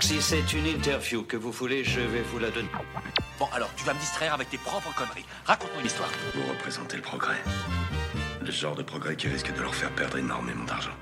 Si c'est une interview que vous voulez, je vais vous la donner. Bon, alors, tu vas me distraire avec tes propres conneries. Raconte-moi une histoire. Vous représentez le progrès. Le genre de progrès qui risque de leur faire perdre énormément d'argent.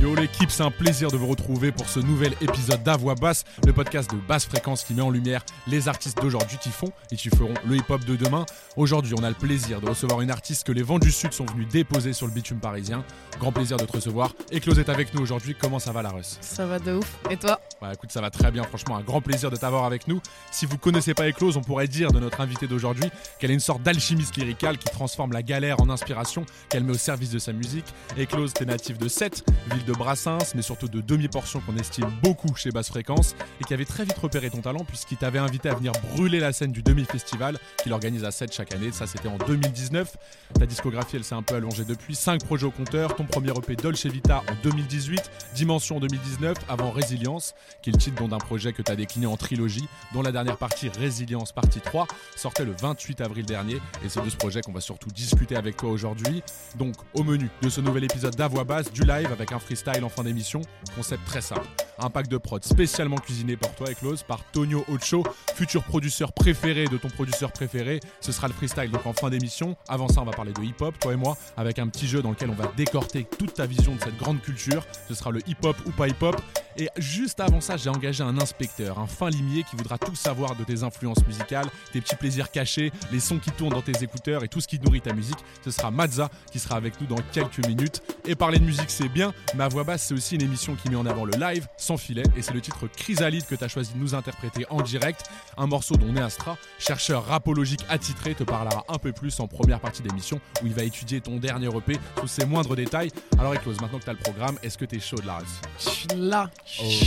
Yo l'équipe, c'est un plaisir de vous retrouver pour ce nouvel épisode d'Avoix Basse, le podcast de basse fréquence qui met en lumière les artistes d'aujourd'hui qui font et qui feront le hip-hop de demain. Aujourd'hui, on a le plaisir de recevoir une artiste que les vents du Sud sont venus déposer sur le bitume parisien. Grand plaisir de te recevoir. Eclose est avec nous aujourd'hui. Comment ça va la Russe? Ça va de ouf. Et toi? Ouais, écoute, ça va très bien. Franchement, un grand plaisir de t'avoir avec nous. Si vous connaissez pas Eclose, on pourrait dire de notre invité d'aujourd'hui qu'elle est une sorte d'alchimiste lyricale qui transforme la galère en inspiration, qu'elle met au service de sa musique. Eclose, t'es natif de Sète, ville de Brassens, mais surtout de demi-portion qu'on estime beaucoup chez Basse Fréquence et qui avait très vite repéré ton talent puisqu'il t'avait invité à venir brûler la scène du demi-festival qu'il organise à Sète chaque année. Ça, c'était en 2019. Ta discographie, elle s'est un peu allongée depuis. 5 projets au compteur, ton premier EP Dolce Vita en 2018, Dimension en 2019, avant Résilience, qui est le titre d'un projet que tu as décliné en trilogie, dont la dernière partie, Résilience partie 3, sortait le 28 avril dernier. Et c'est de ce projet qu'on va surtout discuter avec toi aujourd'hui. Donc, au menu de ce nouvel épisode d'Avoix Basse, du live avec un freestyle en fin d'émission, concept très simple. Un pack de prod spécialement cuisiné pour toi, Eclose, par Tonio Ocho, futur producteur préféré de ton producteur préféré. Ce sera le freestyle donc en fin d'émission. Avant ça, on va parler de hip-hop, toi et moi, avec un petit jeu dans lequel on va décorter toute ta vision de cette grande culture. Ce sera le hip-hop ou pas hip-hop. Et juste avant ça, j'ai engagé un inspecteur, un fin limier qui voudra tout savoir de tes influences musicales, tes petits plaisirs cachés, les sons qui tournent dans tes écouteurs et tout ce qui nourrit ta musique. Ce sera Mazza qui sera avec nous dans quelques minutes. Et parler de musique, c'est bien, à voix basse, c'est aussi une émission qui met en avant le live, sans filet. Et c'est le titre Chrysalide que tu as choisi de nous interpréter en direct. Un morceau dont Neastra, chercheur rapologique attitré, te parlera un peu plus en première partie d'émission où il va étudier ton dernier EP sous ses moindres détails. Alors, Eclose, maintenant que tu as le programme, est-ce que tu es chaud de la race Je suis là,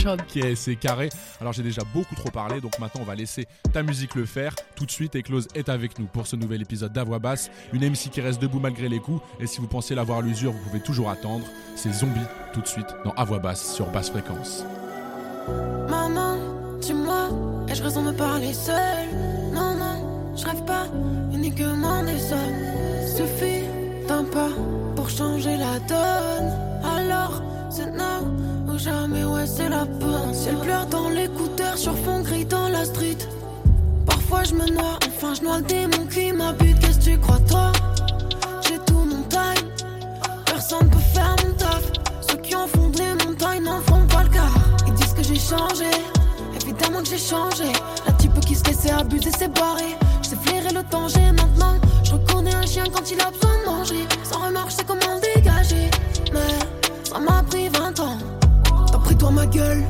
Ok, c'est carré. Alors j'ai déjà beaucoup trop parlé, donc maintenant on va laisser ta musique le faire. Tout de suite, Eclose est avec nous pour ce nouvel épisode d'Avoix Basse. Une MC qui reste debout malgré les coups. Et si vous pensez l'avoir à l'usure, vous pouvez toujours attendre. C'est Zombie tout de suite dans À Voix Basse sur Basse Fréquence. Maman, dis-moi, ai-je raison de parler seul Non, non, je rêve pas uniquement des sommes. Suffit d'un pas pour changer la donne. Alors, c'est now ou jamais, ouais, c'est la bonne. Ciel pleure dans l'écouteur, sur fond gris dans la street. Parfois je me noie, enfin je noie le démon qui m'habite. Qu'est-ce que tu crois, toi? Évidemment que j'ai changé. La type qui se laissait abuser, c'est barré. Je sais flairer le danger maintenant. Je reconnais un chien quand il a besoin de manger. Sans remarque, je sais comment le dégager. Mais ça m'a pris 20 ans. T'as pris toi ma gueule.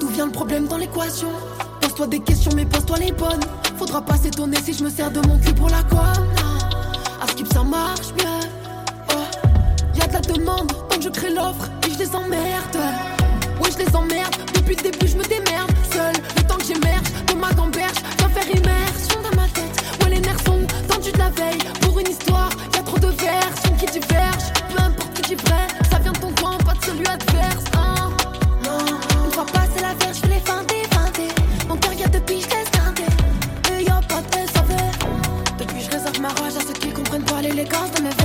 D'où vient le problème dans l'équation? Pose-toi des questions, mais pose-toi les bonnes. Faudra pas s'étonner si je me sers de mon cul pour la com. À skip, ça marche bien. Oh. Y'a de la demande, donc je crée l'offre et je les emmerde. Oui, je les emmerde. Depuis le début, je me démerde. Seul, le temps que j'émerge de ma gamberge, viens faire immersion dans ma tête. Ouais, les nerfs sont tendus de la veille. Pour une histoire, y'a trop de versions qui divergent. Peu importe qui dit vrai, ça vient de ton camp, pas de celui adverse. Hein. Non, une fois passé la verge, je les feinter, feinter. Mon cœur, y'a depuis, je laisse teinter. Y'a pas de SAV. Depuis, je réserve ma rage à ceux qui comprennent pas l'élégance de mes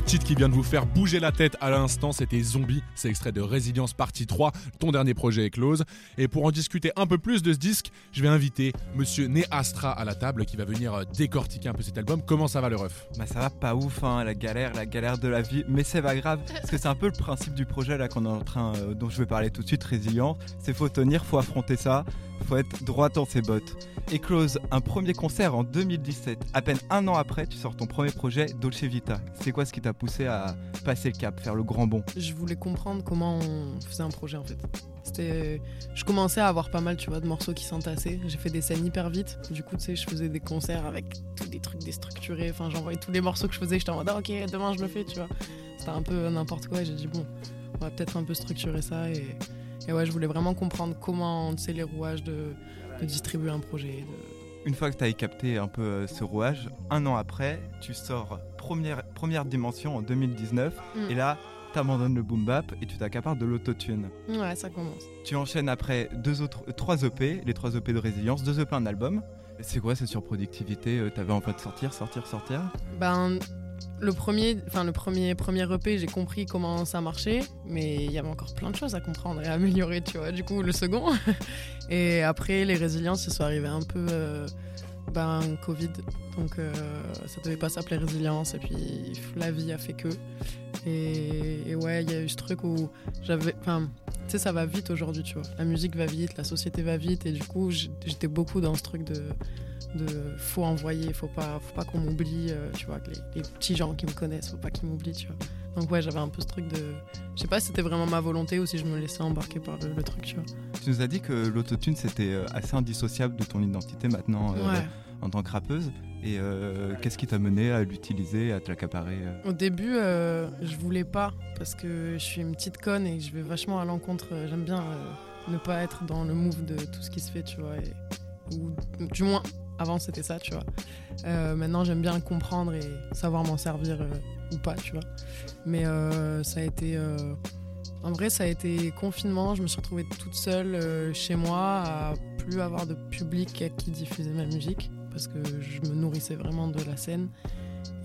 titre qui vient de vous faire bouger la tête à l'instant, c'était Zombie. C'est extrait de Résilience Partie 3, ton dernier projet est close. Et pour en discuter un peu plus de ce disque, je vais inviter monsieur Né Astra à la table qui va venir euh, décortiquer un peu cet album. Comment ça va le ref? Bah ça va pas ouf, hein, la galère, la galère de la vie, mais c'est pas grave, parce que c'est un peu le principe du projet là qu'on est en train, euh, dont je vais parler tout de suite, Résilience. C'est faut tenir, faut affronter ça, faut être droit dans ses bottes. Et close un premier concert en 2017. À peine un an après, tu sors ton premier projet, Dolce Vita. C'est quoi qui t'a poussé à passer le cap, faire le grand bond Je voulais comprendre comment on faisait un projet en fait. C'était, je commençais à avoir pas mal, tu vois, de morceaux qui s'entassaient. J'ai fait des scènes hyper vite. Du coup, tu sais, je faisais des concerts avec tous des trucs déstructurés. Enfin, j'envoyais tous les morceaux que je faisais. J'étais en mode, ah, ok, demain je le fais, tu vois. C'était un peu n'importe quoi. J'ai dit, bon, on va peut-être un peu structurer ça. Et, ouais, je voulais vraiment comprendre comment, tu sais, les rouages de, distribuer un projet. Une fois que tu as capté un peu euh, ce rouage, un an après, tu sors première, première dimension en 2019. Mm. Et là, tu abandonnes le boom bap et tu t'accapares de l'autotune. Ouais, ça commence. Tu enchaînes après deux autres, euh, trois EP, les trois EP de résilience, deux EP un album. C'est quoi cette surproductivité euh, T'avais envie de sortir, sortir, sortir? Ben, le premier, enfin le premier, premier EP, j'ai compris comment ça marchait, mais il y avait encore plein de choses à comprendre et à améliorer, tu vois. Du coup, le second. et après, les résiliences, ils sont arrivés un peu, euh, ben, Covid. Donc, euh, ça devait pas s'appeler résilience. Et puis, la vie a fait que. Et, et ouais, il y a eu ce truc où j'avais, enfin, tu sais, ça va vite aujourd'hui, tu vois. La musique va vite, la société va vite, et du coup, j'étais beaucoup dans ce truc de de faut envoyer, faut pas, faut pas qu'on m'oublie, euh, tu vois, que les, les, petits gens qui me connaissent, faut pas qu'ils m'oublient, tu vois. Donc ouais, j'avais un peu ce truc de, je sais pas si c'était vraiment ma volonté ou si je me laissais embarquer par le, le truc, tu vois. Tu nous as dit que l'autotune c'était euh, assez indissociable de ton identité maintenant euh, ouais. en tant que rappeuse. Et euh, qu'est-ce qui t'a mené à l'utiliser, à te l'accaparer Au début, je voulais pas parce que je suis une petite conne et je vais vachement à l'encontre. J'aime bien ne pas être dans le move de tout ce qui se fait, tu vois. Et, ou du moins avant, c'était ça, tu vois. Euh, maintenant, j'aime bien comprendre et savoir m'en servir euh, ou pas, tu vois. Mais euh, ça a été. en vrai, ça a été confinement. Je me suis retrouvée toute seule chez moi, à plus avoir de public qui diffuser ma musique, parce que je me nourrissais vraiment de la scène.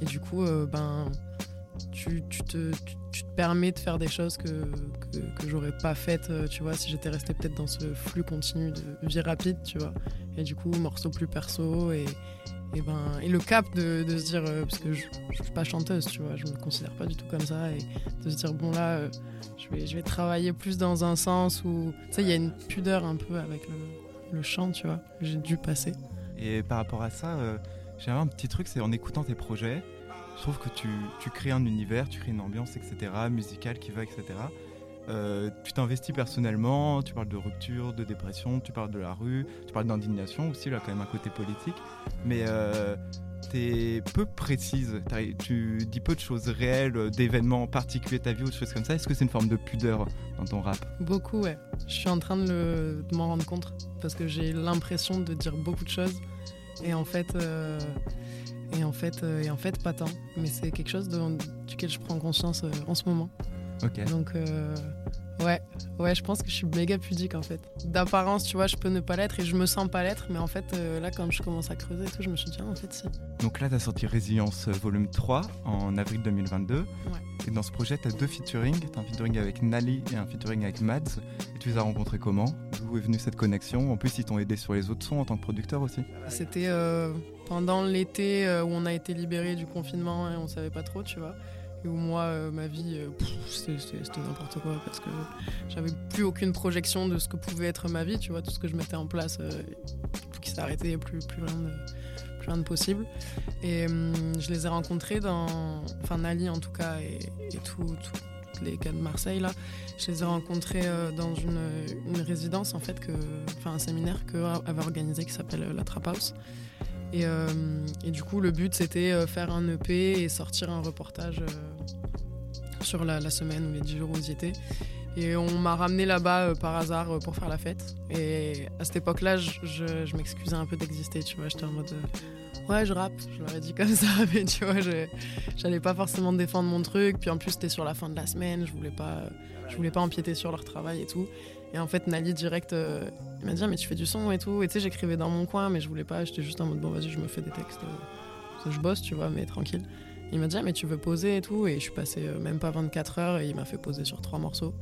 Et du coup, ben. Tu, te, permets de faire des choses que, que, que j'aurais pas faites, tu vois, si j'étais restée peut-être dans ce flux continu de vie rapide, tu vois. Et du coup, morceau plus perso et, et, ben, et le cap de, se dire, euh, parce que je, je suis pas chanteuse, tu vois, je me considère pas du tout comme ça, et de se dire, bon là, euh, je, vais, je vais travailler plus dans un sens où, tu sais, il y a une pudeur un peu avec le, chant, tu vois, j'ai dû passer. Et par rapport à ça, euh, j'ai un petit truc, c'est en écoutant tes projets, je trouve que tu, crées un univers, tu crées une ambiance, etc., musicale qui va, etc. Euh, tu t'investis personnellement, tu parles de rupture, de dépression, tu parles de la rue, tu parles d'indignation aussi, là quand même un côté politique, mais euh, tu es peu précise, tu dis peu de choses réelles, d'événements particuliers de ta vie ou de choses comme ça. Est-ce que c'est une forme de pudeur dans ton rap? Beaucoup, ouais. Je suis en train de m'en rendre compte parce que j'ai l'impression de dire beaucoup de choses et en fait... Euh, et en fait, et en fait, pas tant. Mais c'est quelque chose de, duquel je prends conscience en ce moment. Okay. Donc, euh, ouais, ouais, je pense que je suis méga pudique en fait. D'apparence, tu vois, je peux ne pas l'être et je me sens pas l'être, mais en fait, euh, là, quand je commence à creuser et tout, je me suis dit, ah, en fait, si. Donc là, tu as sorti Résilience volume 3 en avril 2022. Ouais. Et dans ce projet, tu as deux featuring. Tu as un featuring avec Nali et un featuring avec Mads. Et tu les as rencontrés comment? D'où est venue cette connexion? En plus, ils t'ont aidé sur les autres sons en tant que producteur aussi C'était euh, pendant l'été où on a été libéré du confinement et on savait pas trop, tu vois et où moi, euh, ma vie, euh, c'était n'importe quoi parce que j'avais plus aucune projection de ce que pouvait être ma vie, tu vois, tout ce que je mettais en place, euh, tout qui s'est arrêté, plus, plus, rien de, de possible. Et hum, je les ai rencontrés dans, enfin Nali en tout cas, et, et tous les gars de Marseille là, je les ai rencontrés dans une, une, résidence en fait, enfin un séminaire que avait organisé qui s'appelle la Trap House. Et, euh, et, du coup, le but, c'était faire un EP et sortir un reportage euh, sur la, semaine ou les 10 jours où j'y étais. Et on m'a ramené là-bas euh, par hasard pour faire la fête. Et à cette époque-là, je m'excusais un peu d'exister, tu vois. J'étais en mode, ouais, je rappe, je leur ai dit comme ça, mais tu vois, j'allais pas forcément défendre mon truc. Puis en plus, c'était sur la fin de la semaine, je voulais pas, je voulais pas empiéter sur leur travail et tout. Et en fait, Nali direct, euh, il m'a dit ah, mais tu fais du son et tout. Et tu sais, j'écrivais dans mon coin, mais je voulais pas. J'étais juste en mode bon, vas-y, je me fais des textes. Euh, je bosse, tu vois, mais tranquille. Il m'a dit, ah, mais tu veux poser et tout. Et je suis passé euh, même pas 24 heures et il m'a fait poser sur trois morceaux.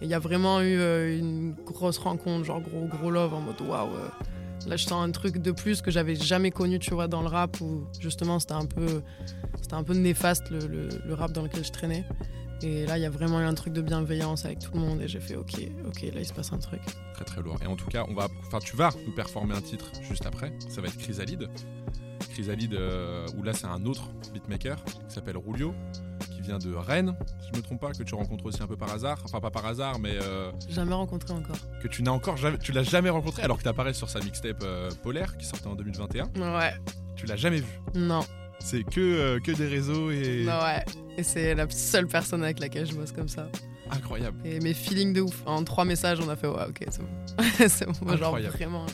Et il y a vraiment eu euh, une grosse rencontre, genre gros, gros love en mode waouh. Là, je sens un truc de plus que j'avais jamais connu, tu vois, dans le rap où justement c'était un peu, c'était un peu néfaste le, le- le rap dans lequel je traînais. Et là, il y a vraiment eu un truc de bienveillance avec tout le monde et j'ai fait ok, ok, là il se passe un truc. Très très lourd. Et en tout cas, on va, enfin, tu vas nous performer un titre juste après. Ça va être Chrysalide. Chrysalide, euh, où là c'est un autre beatmaker qui s'appelle Rulio, qui vient de Rennes, si je me trompe pas, que tu rencontres aussi un peu par hasard. Enfin, pas par hasard, mais euh, Jamais rencontré encore. que tu n'as encore jamais, tu l'as jamais rencontré alors que t'apparais sur sa mixtape euh, Polaire qui sortait en 2021. Ouais, Tu l'as jamais vu. non, C'est que, euh, que des réseaux et. non, ouais. Et c'est la seule personne avec laquelle je bosse comme ça. Incroyable. Et mes feelings de ouf. En trois messages, on a fait ouais, ok, c'est bon. c'est bon, genre Incroyable. vraiment.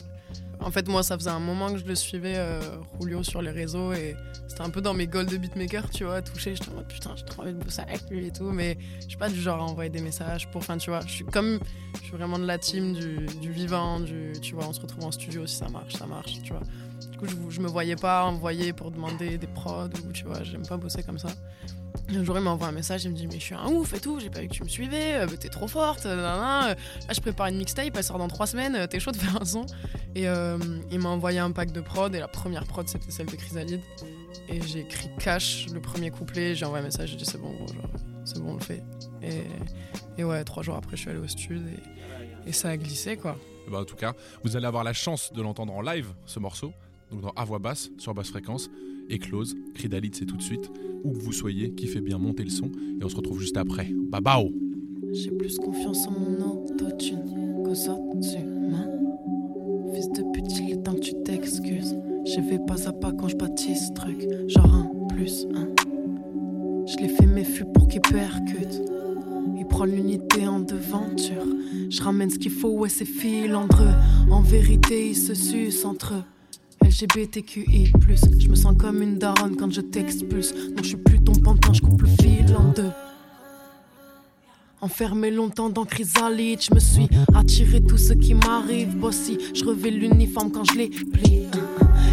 En fait, moi, ça faisait un moment que je le suivais, euh, Julio, sur les réseaux, et c'était un peu dans mes goals de beatmaker, tu vois, touché. J'étais en mode putain, j'ai trop envie de bosser avec lui et tout, mais je suis pas du genre à envoyer des messages pour. Enfin, tu vois, je suis comme. Je suis vraiment de la team du, vivant. Tu vois, on se retrouve en studio si ça marche, ça marche, tu vois. Du coup, je, je me voyais pas envoyer pour demander des prods, ou tu vois, j'aime pas bosser comme ça. Un jour, il m'envoie un message, il me dit Mais je suis un ouf et tout, j'ai pas vu que tu me suivais, euh, t'es trop forte, euh. Là, je prépare une mixtape, elle sort dans trois semaines, euh, t'es chaud de faire un son. Et euh, il m'a envoyé un pack de prod, et la première prod, c'était celle de Chrysalide. Et j'ai écrit cash le premier couplet, j'ai envoyé un message, j'ai dit C'est bon, c'est bon, on le fait. Et, ouais, trois jours après, je suis allé au studio et, et ça a glissé, quoi. Eh ben, en tout cas, vous allez avoir la chance de l'entendre en live, ce morceau, donc dans à voix basse, sur basse fréquence, Éclose, Cridalite, c'est tout de suite, où que vous soyez, qui fait bien monter le son, et on se retrouve juste après. Babao J'ai plus confiance en mon autotune qu'aux autres humains. Fils de pute, il est temps que tu t'excuses. Je vais pas à pas quand je bâtis ce truc. Genre un plus un. Je l'ai fait mes fûts pour qu'il percute. Il prend l'unité en devanture. Je ramène ce qu'il faut, ouais, c'est filandreux. En vérité, ils se sucent entre eux. LGBTQI+, je me sens comme une daronne quand je t'expulse. Non, je suis plus ton pantin, je coupe le fil en deux. Enfermé longtemps dans chrysalide, je me suis attiré tout ce qui m'arrive. Bossy, je revais l'uniforme quand je les plie.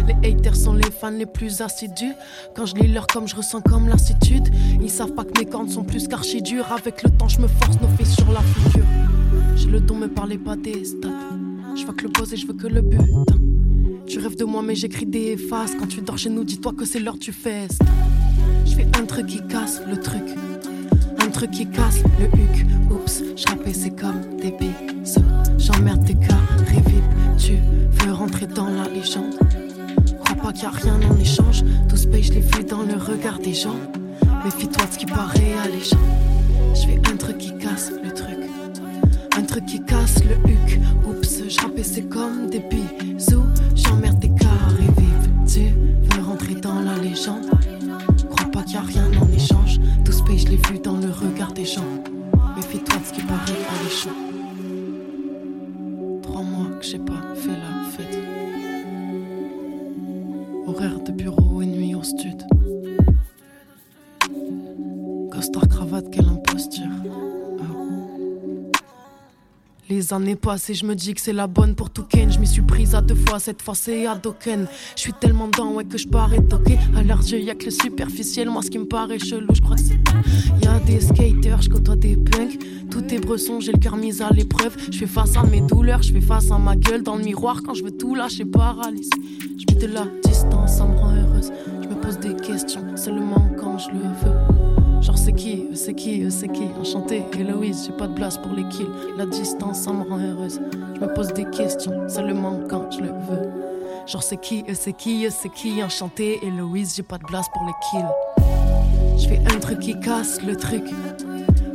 Les haters sont les fans les plus assidus. Quand je lis leur comme je ressens comme lassitude. Ils savent pas que mes cordes sont plus qu'archidures. Avec le temps, je me force nos fils sur la figure. J'ai le don, me parlez pas des stats. Je vois que le buzz et je veux que le but. Tu rêves de moi, mais j'écris des faces. Quand tu dors chez nous, dis-toi que c'est l'heure du fest. Je fais un truc qui casse le truc. Un truc qui casse le huc. Oups, je c'est comme des bisous. J'emmerde tes cas, révip. Tu veux rentrer dans la légende. Crois pas qu'il y a rien en échange. Tout ce pays, je vu dans le regard des gens. Méfie-toi de ce qui paraît alléchant. Je fais un truc qui casse le truc. Un truc qui casse le huc. Oups, je c'est comme des bisous. Années passées, je me dis que c'est la bonne pour tout Ken. Je m'y suis prise à deux fois, cette fois c'est à Doken. Je suis tellement dans, ouais, que je parais toqué. À leurs yeux, y a que le superficiel. Moi, ce qui me paraît chelou, je crois que c'est. Y a des skaters, je côtoie des punks. Tout est bresson, j'ai le cœur mis à l'épreuve. Je fais face à mes douleurs, je fais face à ma gueule dans le miroir. Quand je veux tout lâcher, paralyse. Je mets de la distance, ça me rend heureuse. Je me pose des questions, seulement quand je le veux. Genre c'est qui, c'est qui, c'est qui? Enchanté, Héloïse, j'ai pas de place pour les kills. La distance, ça me rend heureuse. Je me pose des questions, seulement quand je le veux. Genre c'est qui, c'est qui, c'est qui? Enchanté, Héloïse, j'ai pas de place pour les kills. Je fais un truc qui casse le truc.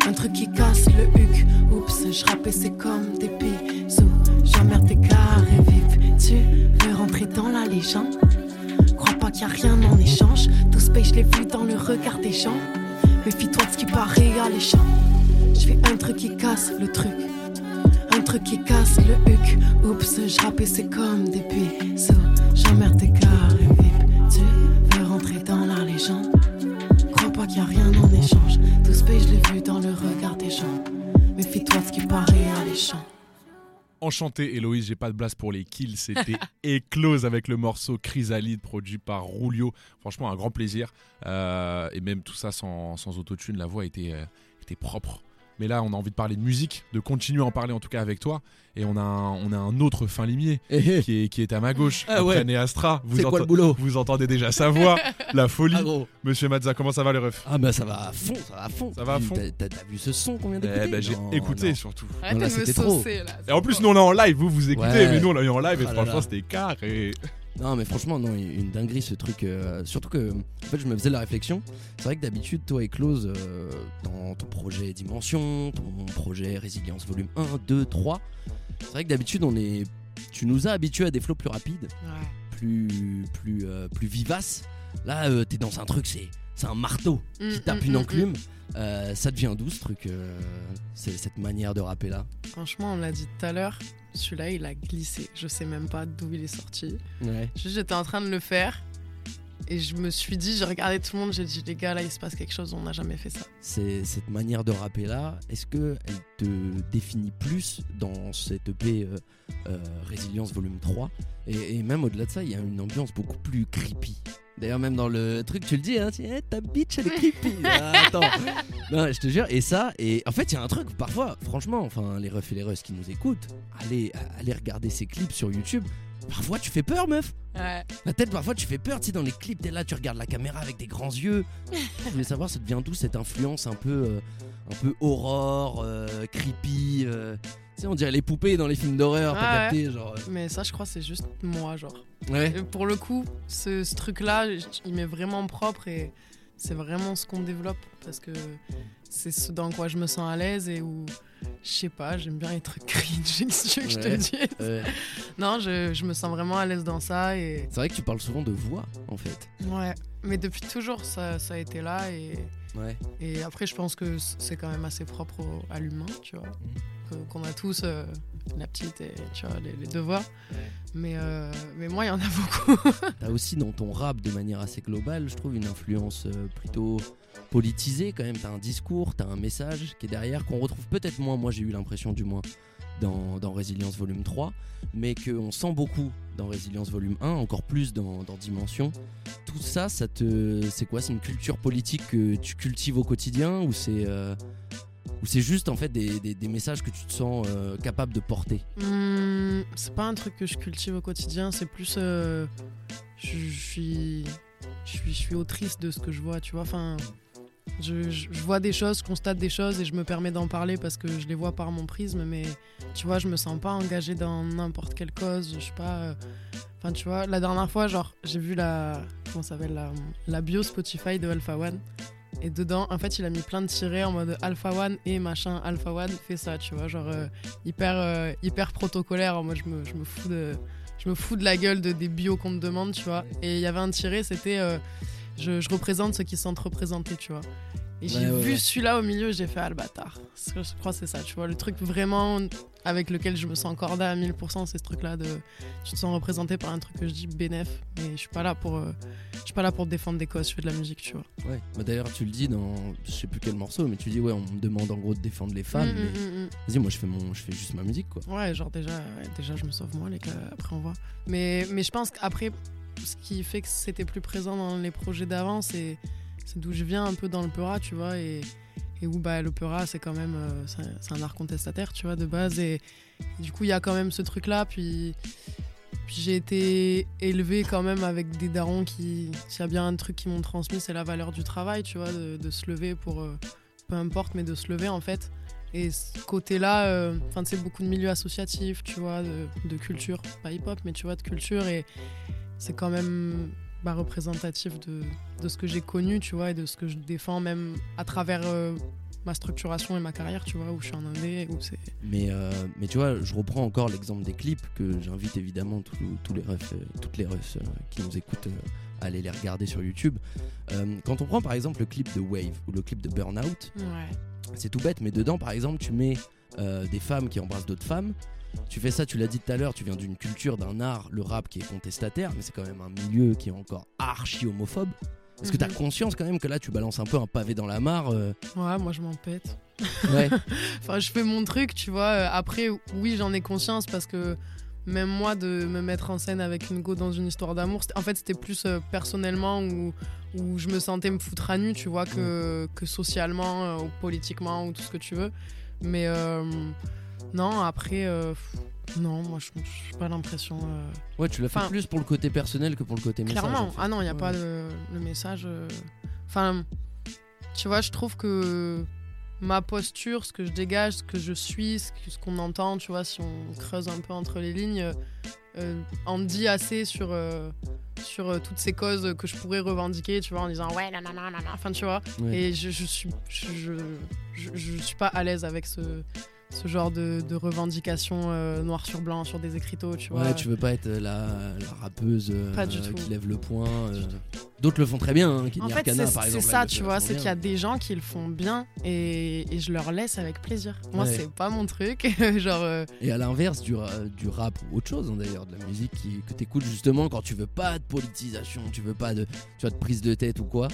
Un truc qui casse le huc. Oups, je rappais c'est comme des bisous. J'emmerde tes carrés vifs. Tu veux rentrer dans la légende? Crois pas qu'il y a rien en échange. Tout ce pays, je l'ai vu dans le regard des gens Méfie-toi de ce qui paraît alléchant. Je fais un truc qui casse le truc. Un truc qui casse le huc. Oups, je rappais, c'est comme des bisous. J'emmerde tes carrés vip. Tu Enchanté Héloïse, j'ai pas de blase pour les kills, c'était Éclose avec le morceau Chrysalide produit par Rulio. Franchement un grand plaisir. Euh, et même tout ça sans, sans autotune, la voix était, euh, était propre. Mais là on a envie de parler de musique, de continuer à en parler en tout cas avec toi. Et on a un, on a un autre fin limier Eh, eh, qui est, qui est à ma gauche, Ah ouais. Astra. Vous, C'est quoi le boulot vous entendez déjà sa voix, la folie. Ah. Monsieur Mazza, comment ça va les refs Ah bah ça va à fond, ça va à fond. Ça va à fond. T'as- T'as t'as vu ce son qu'on vient Eh d'écouter ben, J'ai Non, écouté non. surtout. Arrête là, de me trop. saucer là. Et en plus, nous on est en live, vous vous écoutez, Ouais. mais nous on est en live et Ah franchement là. c'était carré. Non mais franchement non une dinguerie ce truc euh, surtout que en fait je me faisais la réflexion c'est vrai que d'habitude toi et Close euh, dans ton projet Dimension ton projet Résilience volume 1 2 3 c'est vrai que d'habitude on est tu nous as habitués à des flots plus rapides Ouais. plus plus euh, plus vivaces là t'es dans un truc c'est c'est un marteau qui Mm, tape mm, une mm, enclume Euh, ça devient d'où ce truc euh, c'est cette manière de rapper là Franchement, on l'a dit tout à l'heure, celui-là il a glissé. Je sais même pas d'où il est sorti. ouais J'étais en train de le faire et je me suis dit, j'ai regardé tout le monde, j'ai dit, les gars, là il se passe quelque chose, on n'a jamais fait ça. c'est cette manière de rapper là, est-ce que elle te définit plus dans cette EP euh, Résilience volume 3 et, et même au-delà de ça, il y a une ambiance beaucoup plus creepy. D'ailleurs, même dans le truc, tu le dis, hein, dis, Eh, ta bitch elle est creepy. Ah, attends, non, je te jure, et ça, et en fait, il y a un truc, parfois, franchement, enfin, les refs et les russes qui nous écoutent, allez, allez regarder ces clips sur YouTube. Parfois, tu fais peur, meuf. Ouais. La tête, parfois, tu fais peur, tu sais, dans les clips, t'es là, tu regardes la caméra avec des grands yeux. Je voulais savoir, ça devient d'où cette influence un peu, euh, un peu aurore, euh, creepy. euh, tu sais, on dirait les poupées dans les films d'horreur, t'as ouais. capté, genre. Mais ça, je crois, c'est juste moi, genre. euh, Ouais. Et pour le coup, ce, ce truc-là, il m'est vraiment propre et c'est vraiment ce qu'on développe parce que c'est ce dans quoi je me sens à l'aise et où, je sais pas, j'aime bien les trucs cringe, que tu veux que je te Ouais. Ouais. Non, je, je me sens vraiment à l'aise dans ça et C'est vrai que tu parles souvent de voix, en fait. ouais. Mais depuis toujours, ça, ça a été là et, Ouais. et après, je pense que c'est quand même assez propre à l'humain, tu vois. Que- Qu'on a tous euh, la petite et tu vois, les, voix. Mais, euh, mais moi, il y en a beaucoup. T'as aussi dans ton rap, de manière assez globale, je trouve une influence euh, plutôt politisée quand même. T'as un discours, t'as un message qui est derrière, qu'on retrouve peut-être moins, moi j'ai eu l'impression du moins, dans, dans Résilience Volume 3, mais qu'on sent beaucoup dans Résilience Volume 1, encore plus dans, Dimension. Tout ça, ça te, c'est quoi? C'est une culture politique que tu cultives au quotidien ou c'est euh, ou c'est juste en fait des, messages que tu te sens euh, capable de porter? Hmm, c'est pas un truc que je cultive au quotidien, c'est plus. euh, je, je suis, je, suis, je suis autrice de ce que je vois, tu vois. Enfin, je, vois des choses, je constate des choses et je me permets d'en parler parce que je les vois par mon prisme, mais tu vois, je me sens pas engagée dans n'importe quelle cause. Je suis pas. euh, Enfin, tu vois, la dernière fois, genre, j'ai vu la. Comment s'appelle la, la bio Spotify de Alpha One. Et dedans, en fait, il a mis plein de tirets en mode Alpha One et machin. Alpha One fait ça, tu vois, genre euh, hyper, euh, hyper protocolaire. Mode, je me, je me fous de, je me fous de la gueule de, des bios qu'on me demande, tu vois. Et il y avait un tiré, c'était je, je représente ceux qui sentent représentés, tu vois. Et j'ai Ouais, vu ouais. celui-là au milieu, j'ai fait ah le bâtard. Parce que Je crois que c'est ça, tu vois. Le truc vraiment avec lequel je me sens cordée à 1000%, c'est ce truc-là de tu te sens représenté par un truc que je dis bénéf, mais je suis pas là pour, euh, je suis pas là pour défendre des causes, je fais de la musique, tu vois. Ouais. Bah, D'ailleurs, tu le dis dans je sais plus quel morceau, mais tu dis ouais, on me demande en gros de défendre les femmes. Mm, mais mm, mm. Vas-y, moi je fais mon, je fais juste ma musique quoi. Ouais, genre déjà, déjà je me sauve moi, les gars, après on voit. Mais, mais je pense qu'après, ce qui fait que c'était plus présent dans les projets d'avant, c'est d'où je viens un peu dans l'opéra, tu vois, et, où bah, l'opéra, c'est quand même, euh, c'est un art contestataire, tu vois, de base, et, du coup, il y a quand même ce truc-là, puis, puis j'ai été élevé quand même avec des darons qui, s'il y a bien un truc qui m'ont transmis, c'est la valeur du travail, tu vois, de, de se lever pour, euh, peu importe, mais de se lever en fait. Et ce côté-là, euh, enfin, c'est beaucoup de milieux associatifs, tu vois, de, de culture, pas hip-hop, mais tu vois, de culture. Et c'est quand même bah, représentatif de, de ce que j'ai connu, tu vois, et de ce que je défends même à travers euh, ma structuration et ma carrière, tu vois, où je suis en indé, où c'est... Mais, euh, mais tu vois, je reprends encore l'exemple des clips que j'invite évidemment tous, tous les refs, euh, toutes les refs qui nous écoutent à aller les regarder sur YouTube. Euh, quand on prend par exemple le clip de Wave ou le clip de Burnout, Ouais. c'est tout bête, mais dedans par exemple tu mets des femmes qui embrassent d'autres femmes. Tu fais ça, tu l'as dit tout à l'heure, tu viens d'une culture, d'un art, le rap qui est contestataire, mais c'est quand même un milieu qui est encore archi homophobe. Est-ce que t'as Mhm. conscience quand même que là tu balances un peu un pavé dans la mare euh, Ouais, moi je m'en pète. Ouais. Enfin, je fais mon truc, tu vois. Euh, Après, oui, j'en ai conscience parce que même moi, de me mettre en scène avec une go dans une histoire d'amour, en fait, c'était plus euh, personnellement où, où je me sentais me foutre à nu, tu vois, que, que socialement euh, ou politiquement ou tout ce que tu veux. Mais euh, non, après, euh, non, moi, je n'ai pas l'impression. euh, Ouais, tu l'as fait Enfin, plus pour le côté personnel que pour le côté message. Clairement. en fait. Ah non, il n'y a Ouais. pas le, le message. euh. Enfin, tu vois, je trouve que ma posture, ce que je dégage, ce que je suis, ce qu'on entend, tu vois, si on creuse un peu entre les lignes, euh, en dit assez sur, euh, sur euh, toutes ces causes que je pourrais revendiquer, tu vois, en disant ouais, nanana, nanana, enfin, tu vois. Ouais. Et je, je suis, je- je suis pas à l'aise avec ce, ce genre de, de revendication euh, noir sur blanc sur des écriteaux, tu vois. Ouais, tu veux pas être la, la rappeuse euh, qui lève le poing. euh. D'autres le font très bien, hein, En fait, Arcana, c'est par c'est exemple. elle ça, tu vois, c'est qu'il y a des gens qui le font bien et, et je leur laisse avec plaisir. Moi, Ouais. c'est pas mon truc. Genre, euh, Et à l'inverse du, du rap ou autre chose hein, d'ailleurs, de la musique qui, que t'écoutes justement quand tu veux pas de politisation, tu veux pas de, tu vois, de prise de tête ou quoi.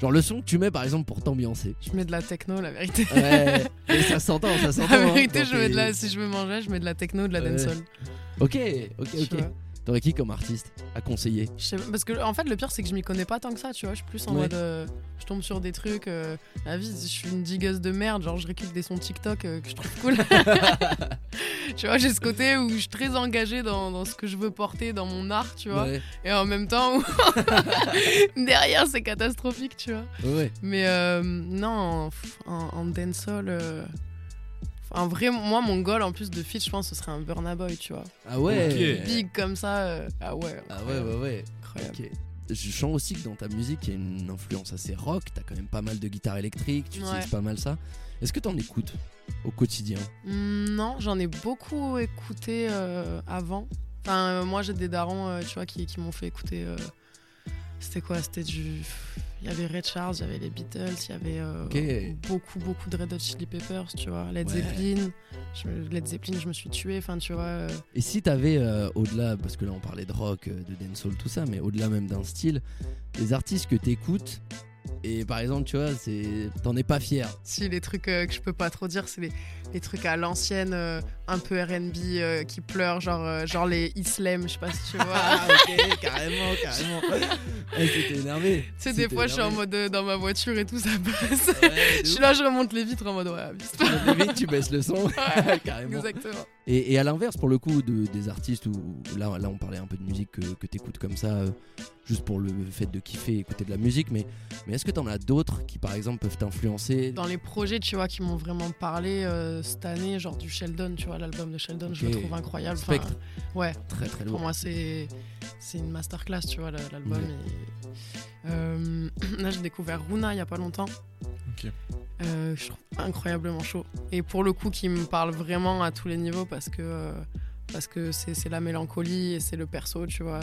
Genre le son que tu mets par exemple pour t'ambiancer. je mets de la techno, la vérité. Ouais, et ça s'entend, ça s'entend. La hein, vérité, je mets de la, si je veux manger, je mets de la techno, de la dancehall. Ok, ok, ok. T'aurais qui comme artiste à conseiller? Je sais pas- parce que en fait, le pire, c'est que je m'y connais pas tant que ça, tu vois. Je suis plus en Ouais. mode. euh, je tombe sur des trucs. euh, la vie, je suis une digueuse de merde. Genre, je récupère des sons TikTok euh, que je trouve cool. tu vois, j'ai ce côté où je suis très engagée dans, dans ce que je veux porter, dans mon art, tu vois. Ouais, Et en même temps, où derrière, c'est catastrophique, tu vois. ouais. Mais euh, non, en, en, en dancehall. En vrai, moi, mon goal en plus de feat, je pense, ce serait un Burna Boy, tu vois. Ah ouais. Ok. Big comme ça. euh, Ah ouais. Ah ouais, ouais, ouais. Incroyable. Je sens aussi que dans ta musique, il y a une influence assez rock. T'as quand même pas mal de guitare électrique, tu Ouais. utilises pas mal ça. Est-ce que t'en écoutes au quotidien? Hmm, Non, j'en ai beaucoup écouté euh, avant. Enfin, euh, moi, j'ai des darons, euh, tu vois, qui, qui m'ont fait écouter. euh, C'était quoi? C'était du. Il y avait Red Charles, il y avait les Beatles, il y avait euh, beaucoup, beaucoup de Red Hot Chili Peppers, tu vois. Led Ouais. Zeppelin. Je- Led Zeppelin, je me suis tué, enfin, tu vois. euh, Et si t'avais, euh, au-delà, parce que là on parlait de rock, euh, de dancehall, tout ça, mais au-delà même d'un style, des artistes que t'écoutes, et par exemple, tu vois, t'en es pas fier. Si, les trucs euh, que je peux pas trop dire, c'est les, les trucs à l'ancienne, euh, un peu RB euh, qui pleurent, genre, euh, genre les Islam, je sais pas si tu vois. Ah, ok, carrément, carrément. Eh, c'était énervé. Tu sais, des fois, je suis en mode euh, dans ma voiture et tout, ça passe. Ouais, je suis là, je remonte les vitres en mode ouais. Tu vite, tu baisses le son. carrément. Exactement. Et, et à l'inverse, pour le coup, de, des artistes où là, là, on parlait un peu de musique que, que t'écoutes comme ça, juste pour le fait de kiffer, écouter de la musique, mais, mais est-ce que t'en as d'autres qui, par exemple, peuvent t'influencer? Dans les projets, tu vois, qui m'ont vraiment parlé cette année, genre du Sheldon, tu vois, l'album de Sheldon, je le trouve incroyable. Enfin, Spectre. ouais, Très très pour lourd. moi, c'est c'est une masterclass, tu vois, l'album. Ouais. euh, là, j'ai découvert Runa il y a pas longtemps. Ok. Euh, je trouve incroyablement chaud. Et pour le coup, qui me parle vraiment à tous les niveaux parce que euh, parce que c'est c'est la mélancolie et c'est le perso, tu vois.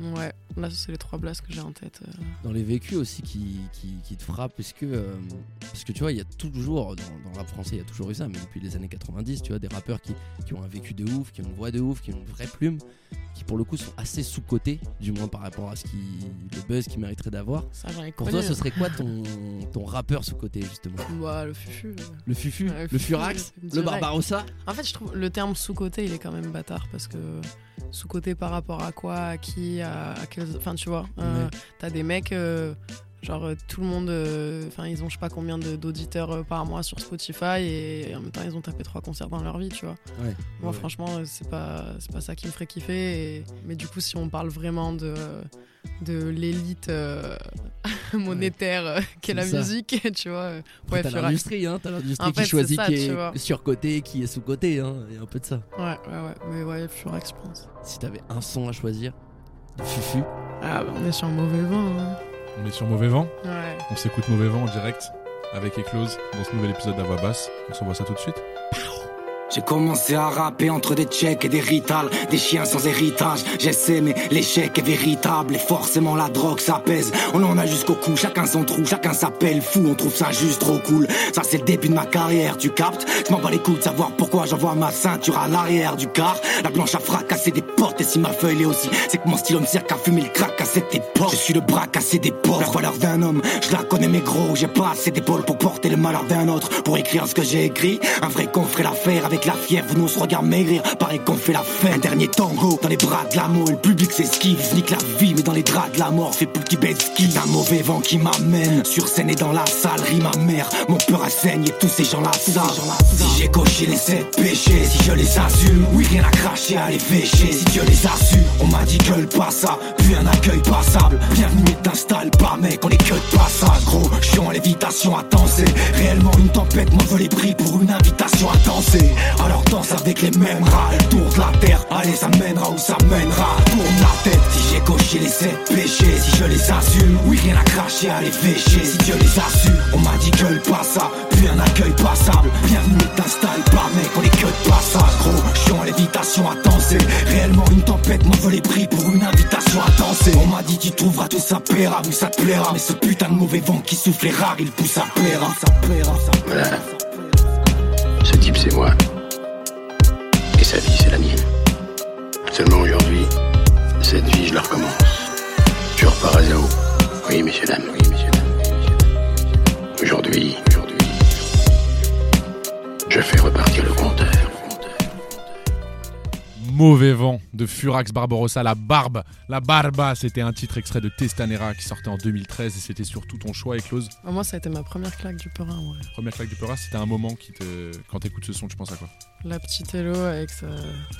Euh. Ouais, là, c'est les trois blasts que j'ai en tête. euh. Dans les vécus aussi qui, qui, qui te frappent, parce que, euh, parce que tu vois, il y a toujours, dans, dans le rap français, il y a toujours eu ça, mais depuis les années 90, tu vois, des rappeurs qui, qui ont un vécu de ouf, qui ont une voix de ouf, qui ont une vraie plume, qui pour le coup sont assez sous-cotés, du moins par rapport à ce qui, le buzz qu'ils mériteraient d'avoir. Ça, j'en ai Pour toi, ce serait quoi ton, ton rappeur sous-coté, justement? Bah, le fufu. euh. Le Fufu, Ouais, le Furax, le. Barbarossa? En fait, je trouve le terme sous-côté, il est quand même bâtard parce que sous-côté par rapport à quoi, à qui, à, à quels. Enfin, tu vois, euh, t'as des mecs, euh, genre euh, tout le monde, euh, enfin, ils ont je sais pas combien d'auditeurs par mois sur Spotify et, en même temps, ils ont tapé trois concerts dans leur vie, tu vois. Ouais. Moi, Ouais. franchement, c'est pas, c'est pas ça qui me ferait kiffer. et- Mais du coup, si on parle vraiment de, de l'élite euh, monétaire euh, qu'est la ça. musique, tu vois, euh, ouais, t'as l'industrie, hein, t'as l'industrie fait, qui choisit ça, qui est vois. surcoté, qui est sous-coté, hein, il y a un peu de ça. Ouais, ouais, ouais. Mais ouais, Furax, je pense. Si t'avais un son à choisir, de Fufu, Ah, bah, on est sur mauvais vent. hein. On est sur Mauvais Vent. Ouais. On s'écoute Mauvais Vent en direct avec Eclose dans ce nouvel épisode d'Avoix Basse. On s'envoie ça tout de suite. J'ai commencé à rapper entre des tchèques et des ritals, des chiens sans héritage. J'essaie, mais l'échec est véritable et forcément la drogue ça pèse. On en a jusqu'au cou, chacun son trou, chacun s'appelle fou. On trouve ça juste trop cool. Ça c'est le début de ma carrière, tu captes? Je m'en bats les coups de savoir pourquoi j'envoie ma ceinture à l'arrière du car. La blanche a fracassé des portes et si ma feuille est aussi, c'est que mon style me sert qu'à fumer le crack à cette époque. Je suis le bras cassé des portes, la valeur d'un homme. Je la connais mais gros, j'ai pas assez d'épaules pour porter le malheur d'un autre. Pour écrire ce que j'ai écrit, un vrai con ferait l'affaire avec la fièvre. Nous se regarde maigrir, pareil qu'on fait la. Un dernier tango dans les bras de l'amour, le public s'esquive. Nique la vie, mais dans les draps de la mort, fait plus qui baisse qui. Un mauvais vent qui m'amène sur scène et dans la salle, rit ma mère. Mon peur à saigne et tous ces gens-là savent. Si j'ai coché les sept péchés, si je les assume, oui, rien à cracher à les fêcher. Si Dieu les a su, on m'a dit gueule pas ça, puis un accueil passable. Bienvenue et t'installe pas, mec, on est que de passage, gros. Chiant à l'évitation à danser. Réellement une tempête, moi je les pris pour une invitation à danser. Alors danse avec les mêmes rats, tour de la terre. Allez, ça mènera où ça mènera. Tourne la tête si j'ai coché les sept péchés, si je les assume. Oui, rien à cracher à les fêcher. Si Dieu les a su, on m'a dit gueule pas ça, puis un accueil passable. Bienvenue t'installe pas, mec, on est que de passage, gros. Chiant l'évitation à danser. Réellement une tempête, je les pris pour une invitation à danser. On m'a dit tu trouveras tout ça plaira, oui ça te plaira. Mais ce putain de mauvais vent qui souffle rare, il pousse à plaira, ça plaira, ça plaira. Ce type, c'est moi. Seulement aujourd'hui, cette vie, je la recommence. Je repars à zéro. Oui, messieurs, dames. Oui, messieurs, dames. Aujourd'hui, aujourd'hui, je fais repartir le compteur. Mauvais vent de Furax Barbarossa, la barbe, la barba, c'était un titre extrait de Testanera qui sortait en 2013 et c'était surtout ton choix, Eclose. Ah, Moi, ça a été ma première claque du Perrin, ouais. Première claque du Peura, c'était un moment qui te. Quand t'écoutes ce son, tu penses à quoi? La petite Hello avec sa,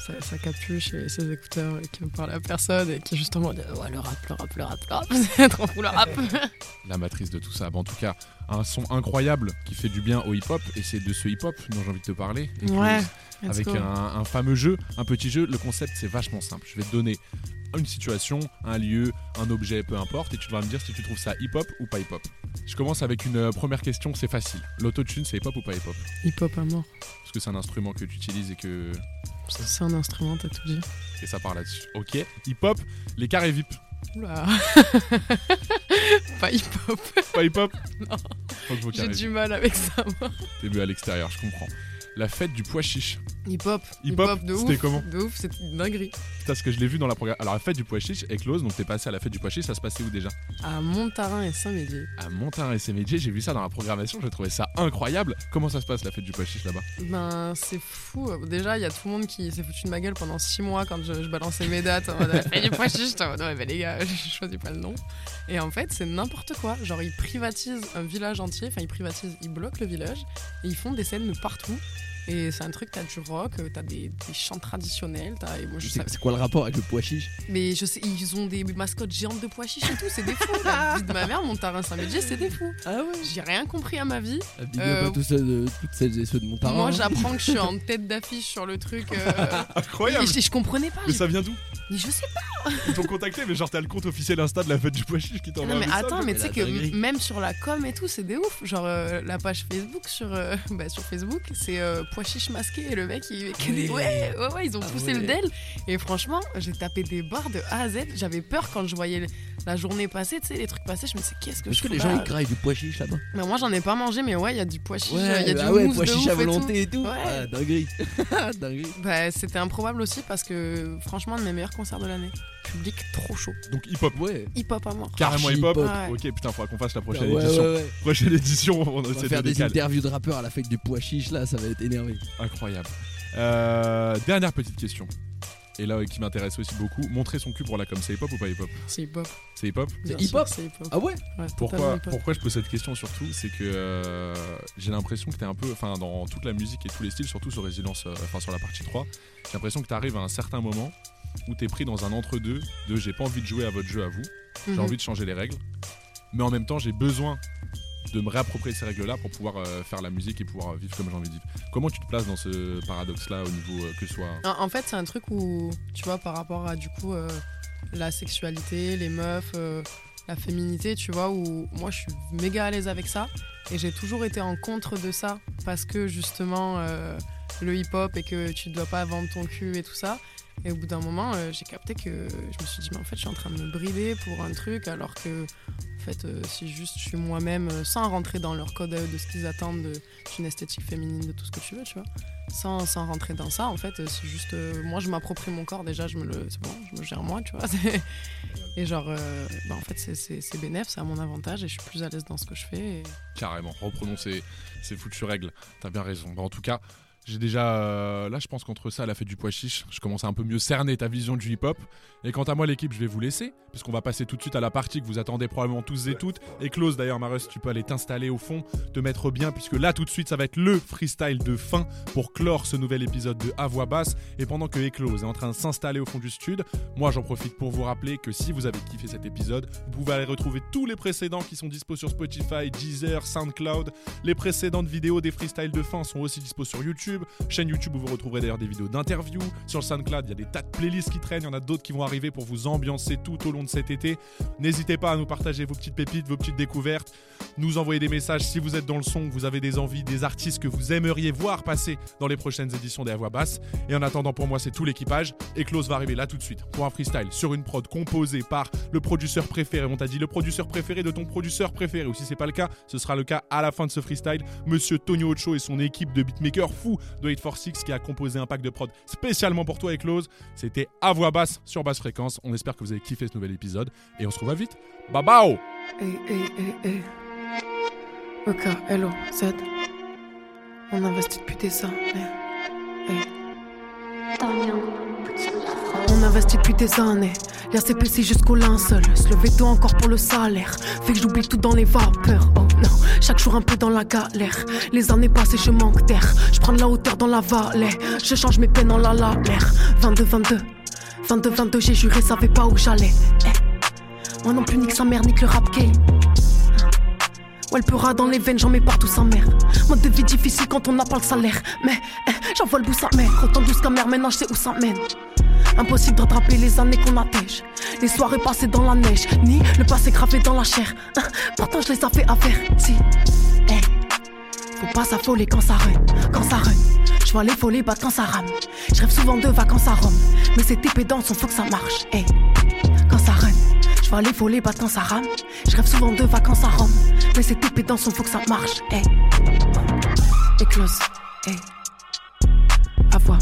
sa- sa capuche et ses écouteurs et qui ne parle à personne et qui justement dit Ouais, le rap, le rap, le rap, le rap, c'est trop fou le rap. La matrice de tout ça. Bon, en tout cas, un son incroyable qui fait du bien au hip-hop et c'est de ce hip-hop dont j'ai envie de te parler. Ouais, avec un fameux jeu, un petit jeu. Le concept, c'est vachement simple. Je vais te donner une situation, un lieu, un objet, peu importe, et tu devras me dire si tu trouves ça hip-hop ou pas hip-hop. Je commence avec une euh, première question, c'est facile. L'autotune, c'est hip-hop ou pas hip-hop? Hip-hop à mort. Parce que c'est un instrument que tu utilises et que C'est un instrument, t'as tout dit. et ça part là-dessus. Ok. Hip-hop, les carrés VIP. Oula. Pas hip-hop. Pas hip-hop Non. Fuck vos J'ai du mal avec ça, moi. T'es mieux à l'extérieur, je comprends. La fête du pois chiche. Hip-hop. Hip-hop, de ouf. c'était comment De ouf, c'est une dinguerie. Putain, ce que je l'ai vu dans la programme. Alors, la fête du pois chiche est close, donc t'es passé à la fête du pois chiche, ça se passait où déjà? À Montarin et Saint-Médier. À Montarin et Sémédier, j'ai vu ça dans la programmation, j'ai trouvé ça incroyable. Comment ça se passe la fête du pois chiche là-bas? Ben, c'est fou. Déjà, il y a tout le monde qui s'est foutu de ma gueule pendant 6 mois quand je, je balançais mes dates. En mode, du pois chiche. Mode, ouais, ben les gars, je choisis pas le nom. Et en fait, c'est n'importe quoi. Genre, ils privatisent un village entier. Enfin, ils privatisent, ils bloquent le village. Et ils font des scènes de partout. Et c'est un truc, t'as du rock, euh, t'as des, des chants traditionnels. T'as, et moi, je C'est quoi le rapport avec le pois chiche? Mais je sais, ils ont des mascottes géantes de pois chiches et tout, c'est des fous. La vie de ma mère, Montarin Saint-Médier, c'est des fous. Ah ouais J'ai rien compris à ma vie. Big up Euh, tous ceux de- toutes celles et ceux de Montarin. Moi, j'apprends que je suis en tête d'affiche sur le truc. euh, Incroyable et je, je comprenais pas. Mais ça vient d'où? Mais je sais Ils t'ont contacté, mais genre t'as le compte officiel Insta de la fête du pois chiche qui pas. t'envoie Non, mais attends, mais tu sais que même sur la com et tout, c'est des ouf. Genre, euh, la page Facebook sur, euh, bah, sur Facebook, c'est euh, pois chiche masqué et le mec, il. dit, Ouais, ouais, ouais, ils ont Ah poussé le ouais. del. Et franchement, j'ai tapé des barres de A à Z. J'avais peur quand je voyais la journée passer, tu sais, les trucs passer. Je me disais, qu'est-ce que Est-ce je que les gens ils graillent du pois chiche là-bas? Mais moi, j'en ai pas mangé, mais ouais, il y a du pois chiche, il y a du ah ouais, mousse pois de chiche ouf à et tout. volonté et tout. Ouais. Ah, dinguerie. dinguerie. Bah, c'était improbable aussi parce que franchement, de mes meilleurs concerts de l'année. Public trop chaud. Donc hip-hop. Ouais. Hip hop à mort. Carrément Archi hip-hop. hip-hop. Ok, putain, faudra qu'on fasse la prochaine ouais, édition. ouais, ouais. Prochaine édition, on On va essaie faire de des décaler. interviews de rappeurs à la fête du pois chiche là, ça va être énervé. Incroyable. Euh, dernière petite question. Et là, euh, qui m'intéresse aussi beaucoup, montrer son cul pour la com, c'est hip-hop ou pas hip-op C'est hip hop. C'est hip-hop Bien hip sûr, hop C'est hip hop. Ah ouais pourquoi, hip-hop. pourquoi je pose cette question surtout C'est que euh, j'ai l'impression que t'es un peu, enfin dans toute la musique et tous les styles, surtout sur Résilience, euh, enfin sur la partie 3, j'ai l'impression que t'arrives à un certain moment où t'es pris dans un entre-deux de j'ai pas envie de jouer à votre jeu à vous, j'ai Mhm. envie de changer les règles, mais en même temps j'ai besoin de me réapproprier ces règles-là pour pouvoir euh, faire la musique et pouvoir vivre comme j'ai envie de vivre. Comment tu te places dans ce paradoxe-là au niveau euh, que ce soit... En, en fait, c'est un truc où, tu vois, par rapport à du coup euh, la sexualité, les meufs, la féminité, tu vois, où moi je suis méga à l'aise avec ça. Et j'ai toujours été en contre de ça parce que justement, le hip-hop et que tu dois pas vendre ton cul et tout ça. Et au bout d'un moment, euh, j'ai capté que je me suis dit, mais en fait, je suis en train de me brider pour un truc, alors que, en fait, euh, si juste je suis moi-même, euh, sans rentrer dans leur code de ce qu'ils attendent de- d'une esthétique féminine, de tout ce que tu veux, tu vois, sans, sans rentrer dans ça, en fait, euh, c'est juste, euh, moi, je m'approprie mon corps, déjà, je me le, bon, je me gère moi, tu vois. Et genre, euh, bah, en fait, c'est- bénéf, c'est à mon avantage et je suis plus à l'aise dans ce que je fais. Carrément, reprenons ces, ces foutues règles. T'as bien raison. Bon, en tout cas, j'ai déjà. euh, là, je pense qu'entre ça, elle a fait du pois chiche. Je commence à un peu mieux cerner ta vision du hip-hop. Et quant à moi, l'équipe, je vais vous laisser. Puisqu'on va passer tout de suite à la partie que vous attendez probablement tous et toutes. Et close d'ailleurs, Marus, tu peux aller t'installer au fond, te mettre bien. Puisque là, tout de suite, ça va être le freestyle de fin pour clore ce nouvel épisode de À voix basse. Et pendant que Eclose est en train de s'installer au fond du stud, moi, j'en profite pour vous rappeler que si vous avez kiffé cet épisode, vous pouvez aller retrouver tous les précédents qui sont dispo sur Spotify, Deezer, Soundcloud. Les précédentes vidéos des freestyles de fin sont aussi dispo sur YouTube. Chaîne YouTube où vous retrouverez d'ailleurs des vidéos d'interviews. Sur le SoundCloud, il y a des tas de playlists qui traînent. Il y en a d'autres qui vont arriver pour vous ambiancer tout au long de cet été. N'hésitez pas à nous partager vos petites pépites, vos petites découvertes. Nous envoyer des messages si vous êtes dans le son, vous avez des envies, des artistes que vous aimeriez voir passer dans les prochaines éditions des Voix Basse. Et en attendant, pour moi, c'est tout l'équipage. Et Klaus va arriver là tout de suite pour un freestyle sur une prod composée par le producteur préféré. On t'a dit le producteur préféré de ton producteur préféré. Ou si c'est pas le cas, ce sera le cas à la fin de ce freestyle. Monsieur Tonio Ocho et son équipe de beatmakers fous de 846 qui a composé un pack de prod spécialement pour toi et Klaus. C'était à voix basse sur basse fréquence. On espère que vous avez kiffé ce nouvel épisode. Et on se revoit vite. Bye bye Eh, eh, eh, eh. Ok, hello, Z. On investit depuis des années. On investit depuis des années. Y'a CPC jusqu'au linceul. Se lever tôt encore pour le salaire. Fait que j'oublie tout dans les vapeurs. Oh non, chaque jour un peu dans la galère. Les années passées, je manque d'air. Je prends de la hauteur dans la vallée. Je change mes peines en la la l'air. 22, 22. 22, 22, j'ai juré, savais pas où j'allais. Eh. Moi non plus, nique sa mère, nique le rap game. Ouais, le peura dans les veines, j'en mets partout sa mère. Mode de vie difficile quand on n'a pas le salaire. Mais eh, j'envoie le bout sa mère. Autant douce qu'à mère, maintenant je sais où ça mène. Impossible de rattraper les années qu'on attèche. Les soirées passées dans la neige, ni le passé gravé dans la chair. Hein, Pourtant je les ai fait avertis. Hey. Faut pas s'affoler quand ça run, quand ça run. Je vois les folies battre quand ça rame. Je rêve souvent de vacances à Rome. Mais c'est tes pédants, faut que ça marche. Hey. Je les volets battre quand ça rame. Je rêve souvent de vacances à Rome. Mais c'est tes pédants, faut que ça marche. Hey. Éclose. Hey. À voix